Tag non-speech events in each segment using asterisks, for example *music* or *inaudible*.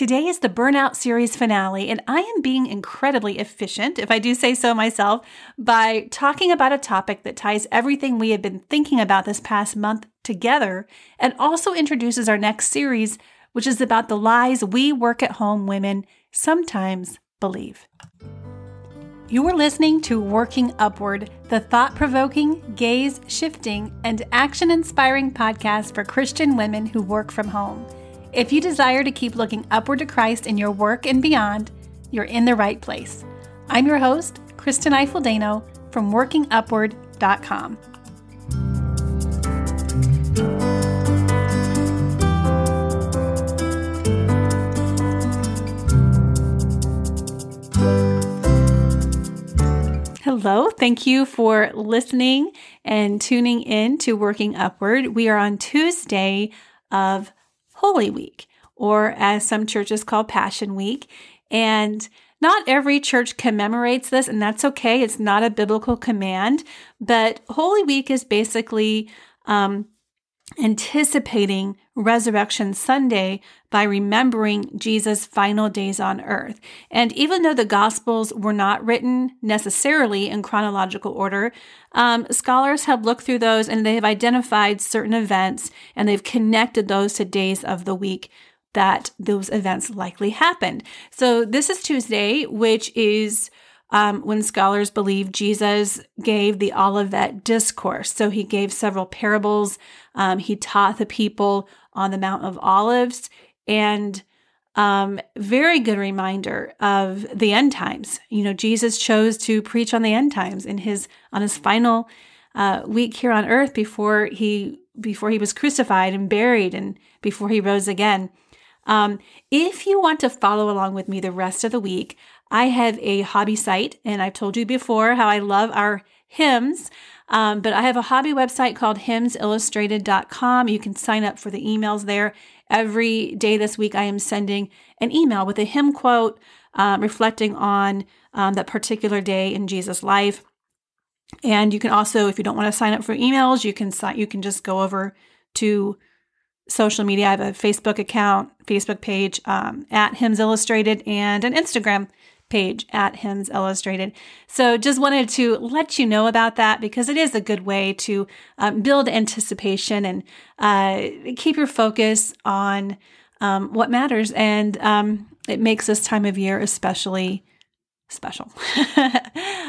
Today is the Burnout Series finale, and I am being incredibly efficient, if I do say so myself, by talking about a topic that ties everything we have been thinking about this past month together and also introduces our next series, which is about the lies we work at home women sometimes believe. You are listening to Working Upward, the thought provoking, gaze shifting, and action inspiring podcast for Christian women who work from home. If you desire to keep looking upward to Christ in your work and beyond, you're in the right place. I'm your host, Kristen Eifel from WorkingUpward.com. Hello, thank you for listening and tuning in to Working Upward. We are on Tuesday of Holy Week, or as some churches call Passion Week. And not every church commemorates this, and that's okay. It's not a biblical command, but Holy Week is basically um, anticipating Resurrection Sunday by remembering Jesus' final days on earth. And even though the Gospels were not written necessarily in chronological order, um, scholars have looked through those and they have identified certain events and they've connected those to days of the week that those events likely happened. So this is Tuesday, which is um, when scholars believe Jesus gave the Olivet Discourse. So he gave several parables. Um, he taught the people on the Mount of Olives, and um, very good reminder of the end times. You know, Jesus chose to preach on the end times in his on his final uh, week here on earth before he before he was crucified and buried and before he rose again. Um, if you want to follow along with me the rest of the week, I have a hobby site, and I've told you before how I love our hymns. Um, but I have a hobby website called hymnsillustrated.com. You can sign up for the emails there. Every day this week, I am sending an email with a hymn quote um, reflecting on um, that particular day in Jesus' life. And you can also, if you don't want to sign up for emails, you can you can just go over to social media. I have a Facebook account, Facebook page um, at Hymns Illustrated, and an Instagram page at Hymns Illustrated. So just wanted to let you know about that because it is a good way to um, build anticipation and uh, keep your focus on um, what matters. And um, it makes this time of year especially special. *laughs*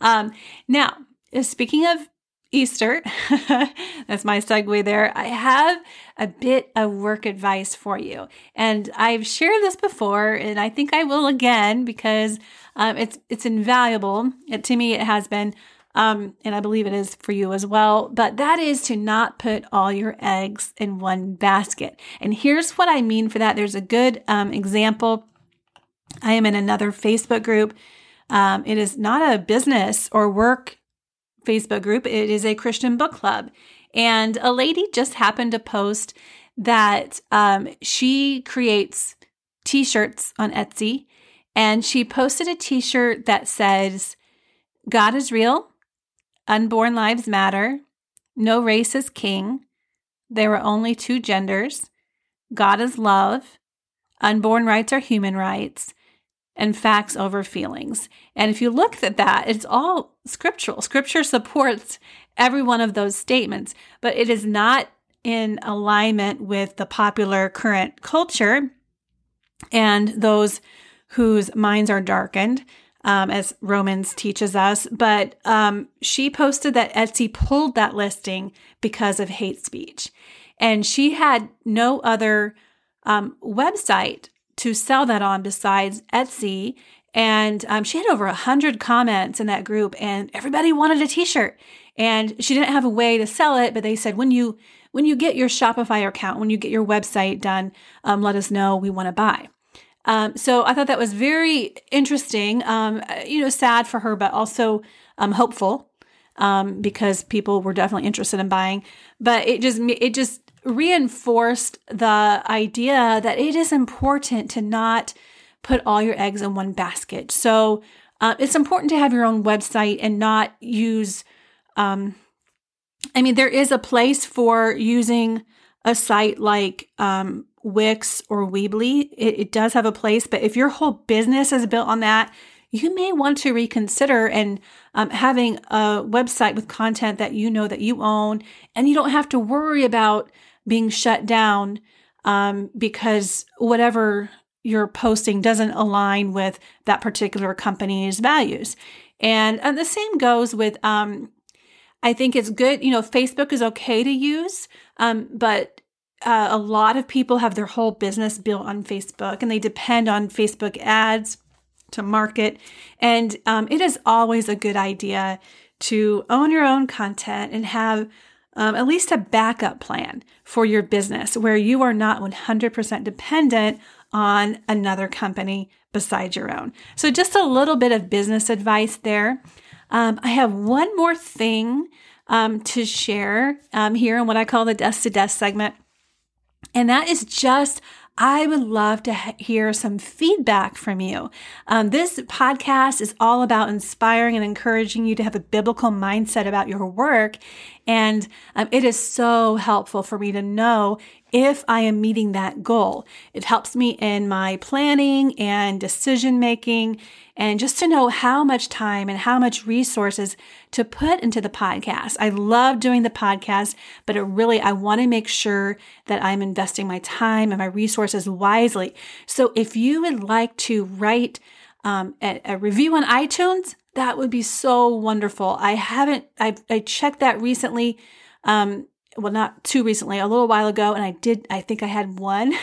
Um, now, speaking of Easter, *laughs* that's my segue there. I have a bit of work advice for you. And I've shared this before, and I think I will again because um, it's it's invaluable. It, to me, it has been, um, and I believe it is for you as well. But that is to not put all your eggs in one basket. And here's what I mean for that. There's a good um, example. I am in another Facebook group. Um, it is not a business or work Facebook group. It is a Christian book club. And a lady just happened to post that um, she creates t shirts on Etsy and she posted a t shirt that says, God is real, unborn lives matter, no race is king, there are only two genders, God is love, unborn rights are human rights, and facts over feelings. And if you look at that, it's all scriptural. Scripture supports every one of those statements, but it is not in alignment with the popular current culture and those whose minds are darkened, um, as Romans teaches us. But um, she posted that Etsy pulled that listing because of hate speech. And she had no other um, website to sell that on besides Etsy. And um, she had over a hundred comments in that group, and everybody wanted a T-shirt. And she didn't have a way to sell it, but they said when you when you get your Shopify account, when you get your website done, um, let us know. We want to buy. Um, so I thought that was very interesting. Um, you know, sad for her, but also um, hopeful um, because people were definitely interested in buying. But it just it just reinforced the idea that it is important to not put all your eggs in one basket. So uh, it's important to have your own website and not use. Um, I mean, there is a place for using a site like um, Wix or Weebly, it, it does have a place. But if your whole business is built on that, you may want to reconsider and um, having a website with content that you know that you own, and you don't have to worry about being shut down um, because whatever you're posting doesn't align with that particular company's values. And, and the same goes with, um, I think it's good, you know, Facebook is okay to use, um, but uh, a lot of people have their whole business built on Facebook and they depend on Facebook ads to market. And um, it is always a good idea to own your own content and have um, at least a backup plan for your business where you are not 100% dependent on another company besides your own. So, just a little bit of business advice there. Um, I have one more thing um, to share um, here in what I call the desk to desk segment, and that is just I would love to hear some feedback from you. Um, this podcast is all about inspiring and encouraging you to have a biblical mindset about your work. And um, it is so helpful for me to know if I am meeting that goal. It helps me in my planning and decision making and just to know how much time and how much resources to put into the podcast. I love doing the podcast, but it really, I want to make sure that I'm investing my time and my resources wisely. So if you would like to write um, a, a review on iTunes, that would be so wonderful. I haven't, I, I checked that recently. Um, well, not too recently, a little while ago, and I did, I think I had one. *laughs*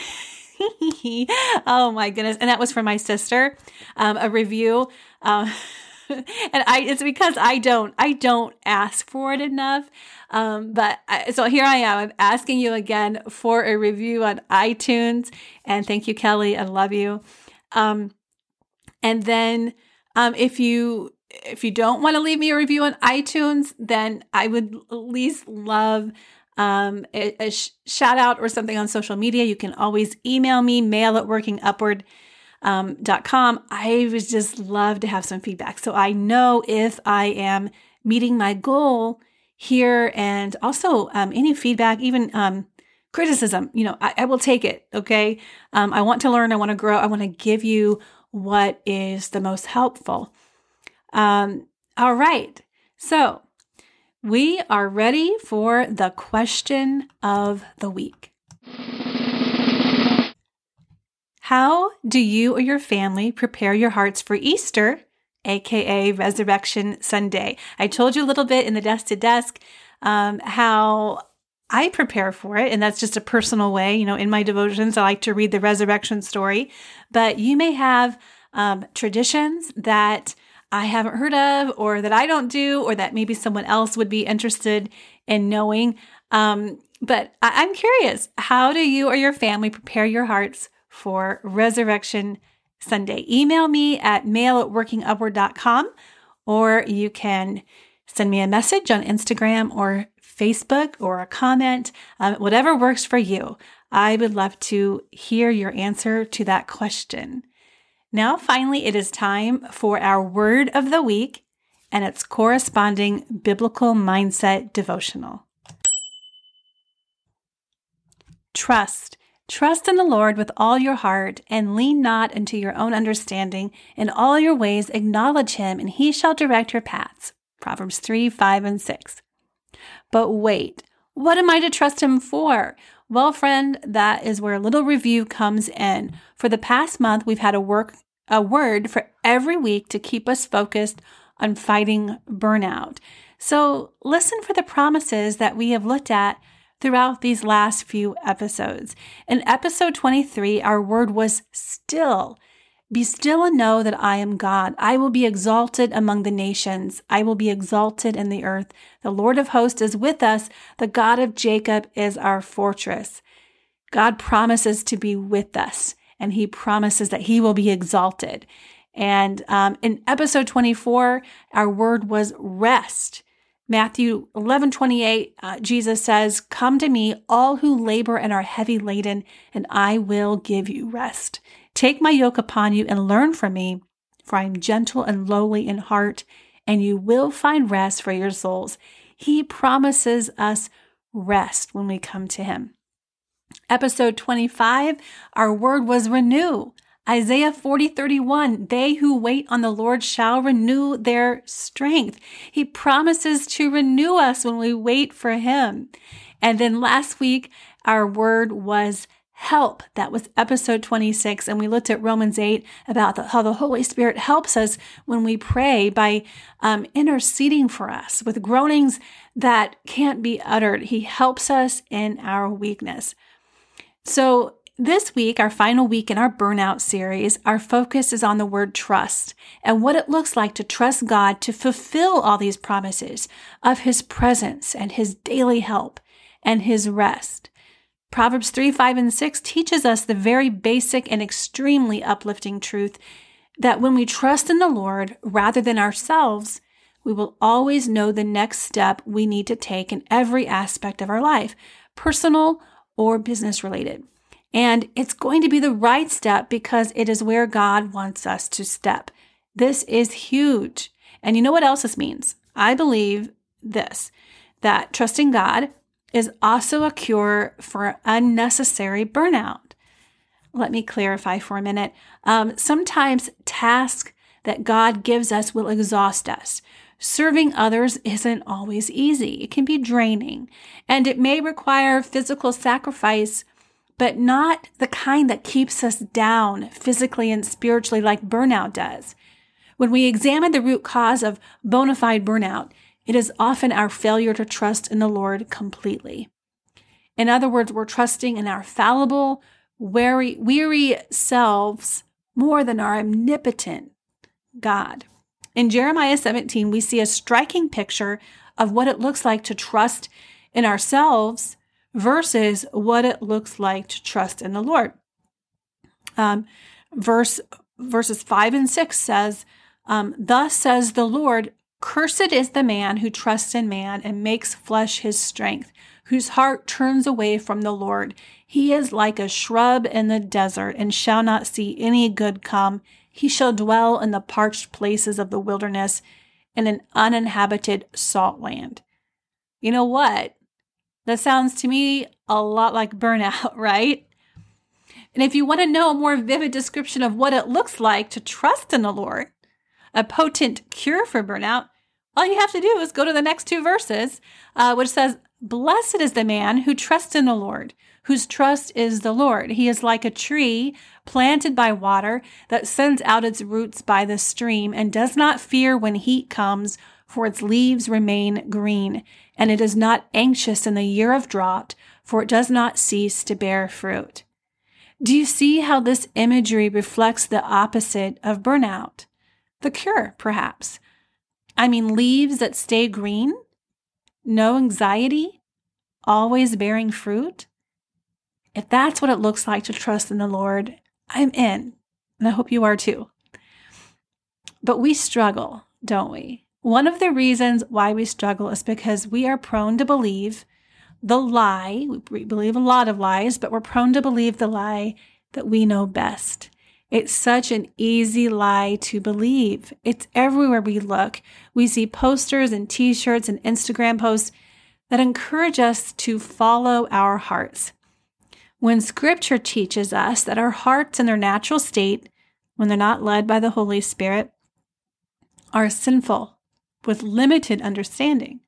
oh my goodness. And that was for my sister, um, a review. Um, *laughs* and I, it's because I don't, I don't ask for it enough. Um, but I, so here I am. I'm asking you again for a review on iTunes. And thank you, Kelly. I love you. Um, and then, um, if you, if you don't want to leave me a review on iTunes, then I would at least love um, a, a sh- shout out or something on social media, you can always email me, mail at workingupward.com. Um, I would just love to have some feedback. So I know if I am meeting my goal here and also um, any feedback, even um, criticism, you know, I, I, will take it. Okay. Um, I want to learn. I want to grow. I want to give you what is the most helpful. Um, all right. So we are ready for the question of the week. How do you or your family prepare your hearts for Easter, aka Resurrection Sunday? I told you a little bit in the desk to desk um, how I prepare for it, and that's just a personal way. You know, in my devotions, I like to read the resurrection story, but you may have um, traditions that I haven't heard of or that I don't do or that maybe someone else would be interested in knowing. Um, but I- I'm curious how do you or your family prepare your hearts for Resurrection Sunday? Email me at mail at workingupward.com or you can send me a message on Instagram or Facebook or a comment, um, whatever works for you. I would love to hear your answer to that question. Now, finally, it is time for our word of the week and its corresponding biblical mindset devotional. Trust. Trust in the Lord with all your heart and lean not into your own understanding. In all your ways, acknowledge him, and he shall direct your paths. Proverbs 3 5 and 6. But wait, what am I to trust him for? Well, friend, that is where a little review comes in. For the past month, we've had a work a word for every week to keep us focused on fighting burnout. So, listen for the promises that we have looked at throughout these last few episodes. In episode 23, our word was still. Be still and know that I am God. I will be exalted among the nations. I will be exalted in the earth. The Lord of hosts is with us. The God of Jacob is our fortress. God promises to be with us and he promises that he will be exalted. And um, in episode 24, our word was rest. Matthew 11, 28, uh, Jesus says, Come to me, all who labor and are heavy laden, and I will give you rest. Take my yoke upon you and learn from me, for I am gentle and lowly in heart, and you will find rest for your souls. He promises us rest when we come to him. Episode 25, our word was renew. Isaiah 40, 31, they who wait on the Lord shall renew their strength. He promises to renew us when we wait for him. And then last week, our word was help. That was episode 26. And we looked at Romans 8 about the, how the Holy Spirit helps us when we pray by um, interceding for us with groanings that can't be uttered. He helps us in our weakness. So this week, our final week in our burnout series, our focus is on the word trust and what it looks like to trust God to fulfill all these promises of his presence and his daily help and his rest. Proverbs 3, 5, and 6 teaches us the very basic and extremely uplifting truth that when we trust in the Lord rather than ourselves, we will always know the next step we need to take in every aspect of our life, personal or business related. And it's going to be the right step because it is where God wants us to step. This is huge. And you know what else this means? I believe this that trusting God is also a cure for unnecessary burnout. Let me clarify for a minute. Um, sometimes tasks that God gives us will exhaust us. Serving others isn't always easy. It can be draining and it may require physical sacrifice, but not the kind that keeps us down physically and spiritually like burnout does. When we examine the root cause of bona fide burnout, it is often our failure to trust in the Lord completely. In other words, we're trusting in our fallible, weary, weary selves more than our omnipotent God. In Jeremiah 17, we see a striking picture of what it looks like to trust in ourselves versus what it looks like to trust in the Lord. Um, verse verses five and six says, um, "Thus says the Lord: Cursed is the man who trusts in man and makes flesh his strength, whose heart turns away from the Lord. He is like a shrub in the desert and shall not see any good come. He shall dwell in the parched places of the wilderness in an uninhabited salt land. You know what? That sounds to me a lot like burnout, *laughs* right? And if you want to know a more vivid description of what it looks like to trust in the Lord, a potent cure for burnout, all you have to do is go to the next two verses, uh, which says, Blessed is the man who trusts in the Lord, whose trust is the Lord. He is like a tree planted by water that sends out its roots by the stream and does not fear when heat comes, for its leaves remain green. And it is not anxious in the year of drought, for it does not cease to bear fruit. Do you see how this imagery reflects the opposite of burnout? The cure, perhaps. I mean, leaves that stay green, no anxiety, always bearing fruit. If that's what it looks like to trust in the Lord, I'm in, and I hope you are too. But we struggle, don't we? One of the reasons why we struggle is because we are prone to believe the lie. We believe a lot of lies, but we're prone to believe the lie that we know best. It's such an easy lie to believe. It's everywhere we look. We see posters and t shirts and Instagram posts that encourage us to follow our hearts. When scripture teaches us that our hearts in their natural state, when they're not led by the Holy Spirit, are sinful with limited understanding.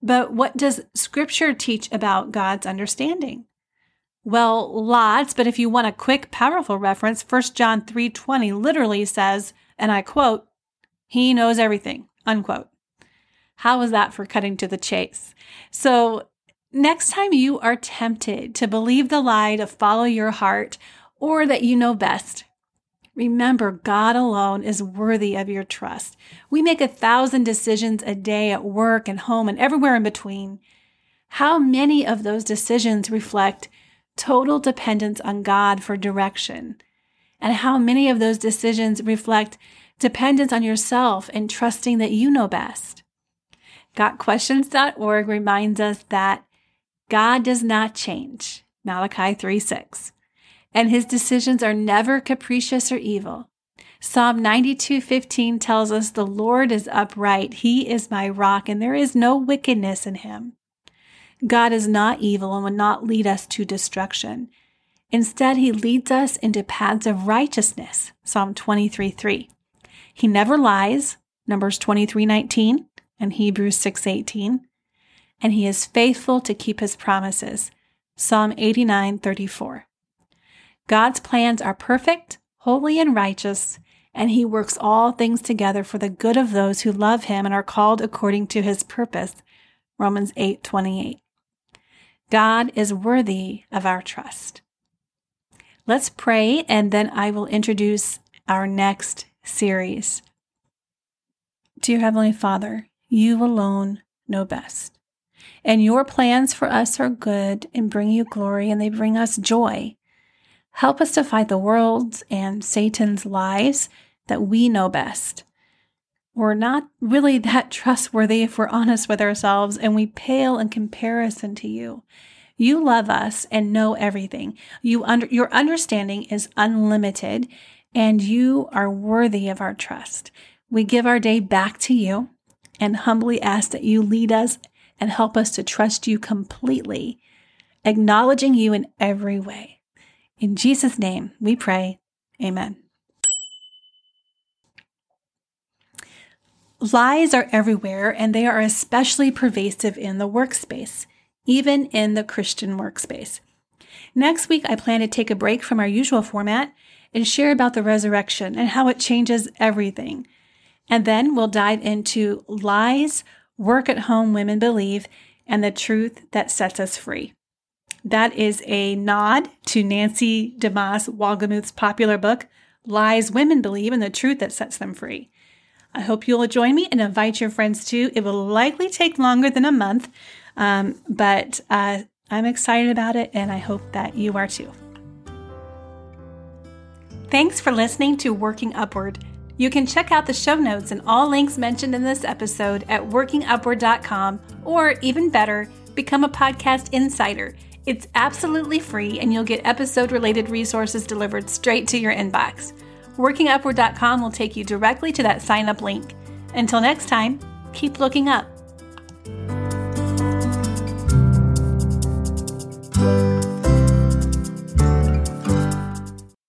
But what does scripture teach about God's understanding? Well, lots, but if you want a quick, powerful reference, 1 John 3:20 literally says, and I quote, "He knows everything." Unquote. How was that for cutting to the chase? So, next time you are tempted to believe the lie to follow your heart or that you know best, remember God alone is worthy of your trust. We make a thousand decisions a day at work and home and everywhere in between. How many of those decisions reflect total dependence on God for direction, and how many of those decisions reflect dependence on yourself and trusting that you know best. GotQuestions.org reminds us that God does not change, Malachi 3 6, and his decisions are never capricious or evil. Psalm 92:15 tells us the Lord is upright, he is my rock and there is no wickedness in him. God is not evil and would not lead us to destruction. Instead, he leads us into paths of righteousness. Psalm 23 3. He never lies. Numbers 23 19 and Hebrews 6 18. And he is faithful to keep his promises. Psalm 89 34. God's plans are perfect, holy, and righteous, and he works all things together for the good of those who love him and are called according to his purpose. Romans 8 28. God is worthy of our trust. Let's pray, and then I will introduce our next series. Dear Heavenly Father, you alone know best. And your plans for us are good and bring you glory, and they bring us joy. Help us to fight the world's and Satan's lies that we know best. We're not really that trustworthy if we're honest with ourselves, and we pale in comparison to you. You love us and know everything. You under, your understanding is unlimited and you are worthy of our trust. We give our day back to you and humbly ask that you lead us and help us to trust you completely, acknowledging you in every way. In Jesus' name we pray. Amen. Lies are everywhere and they are especially pervasive in the workspace even in the Christian workspace. Next week, I plan to take a break from our usual format and share about the resurrection and how it changes everything. And then we'll dive into lies work at home women believe and the truth that sets us free. That is a nod to Nancy DeMoss Wolgemuth's popular book, Lies Women Believe and the Truth That Sets Them Free. I hope you'll join me and invite your friends too. It will likely take longer than a month, um, but uh, I'm excited about it and I hope that you are too. Thanks for listening to Working Upward. You can check out the show notes and all links mentioned in this episode at workingupward.com, or even better, become a podcast insider. It's absolutely free and you'll get episode related resources delivered straight to your inbox. Workingupward.com will take you directly to that sign up link. Until next time, keep looking up.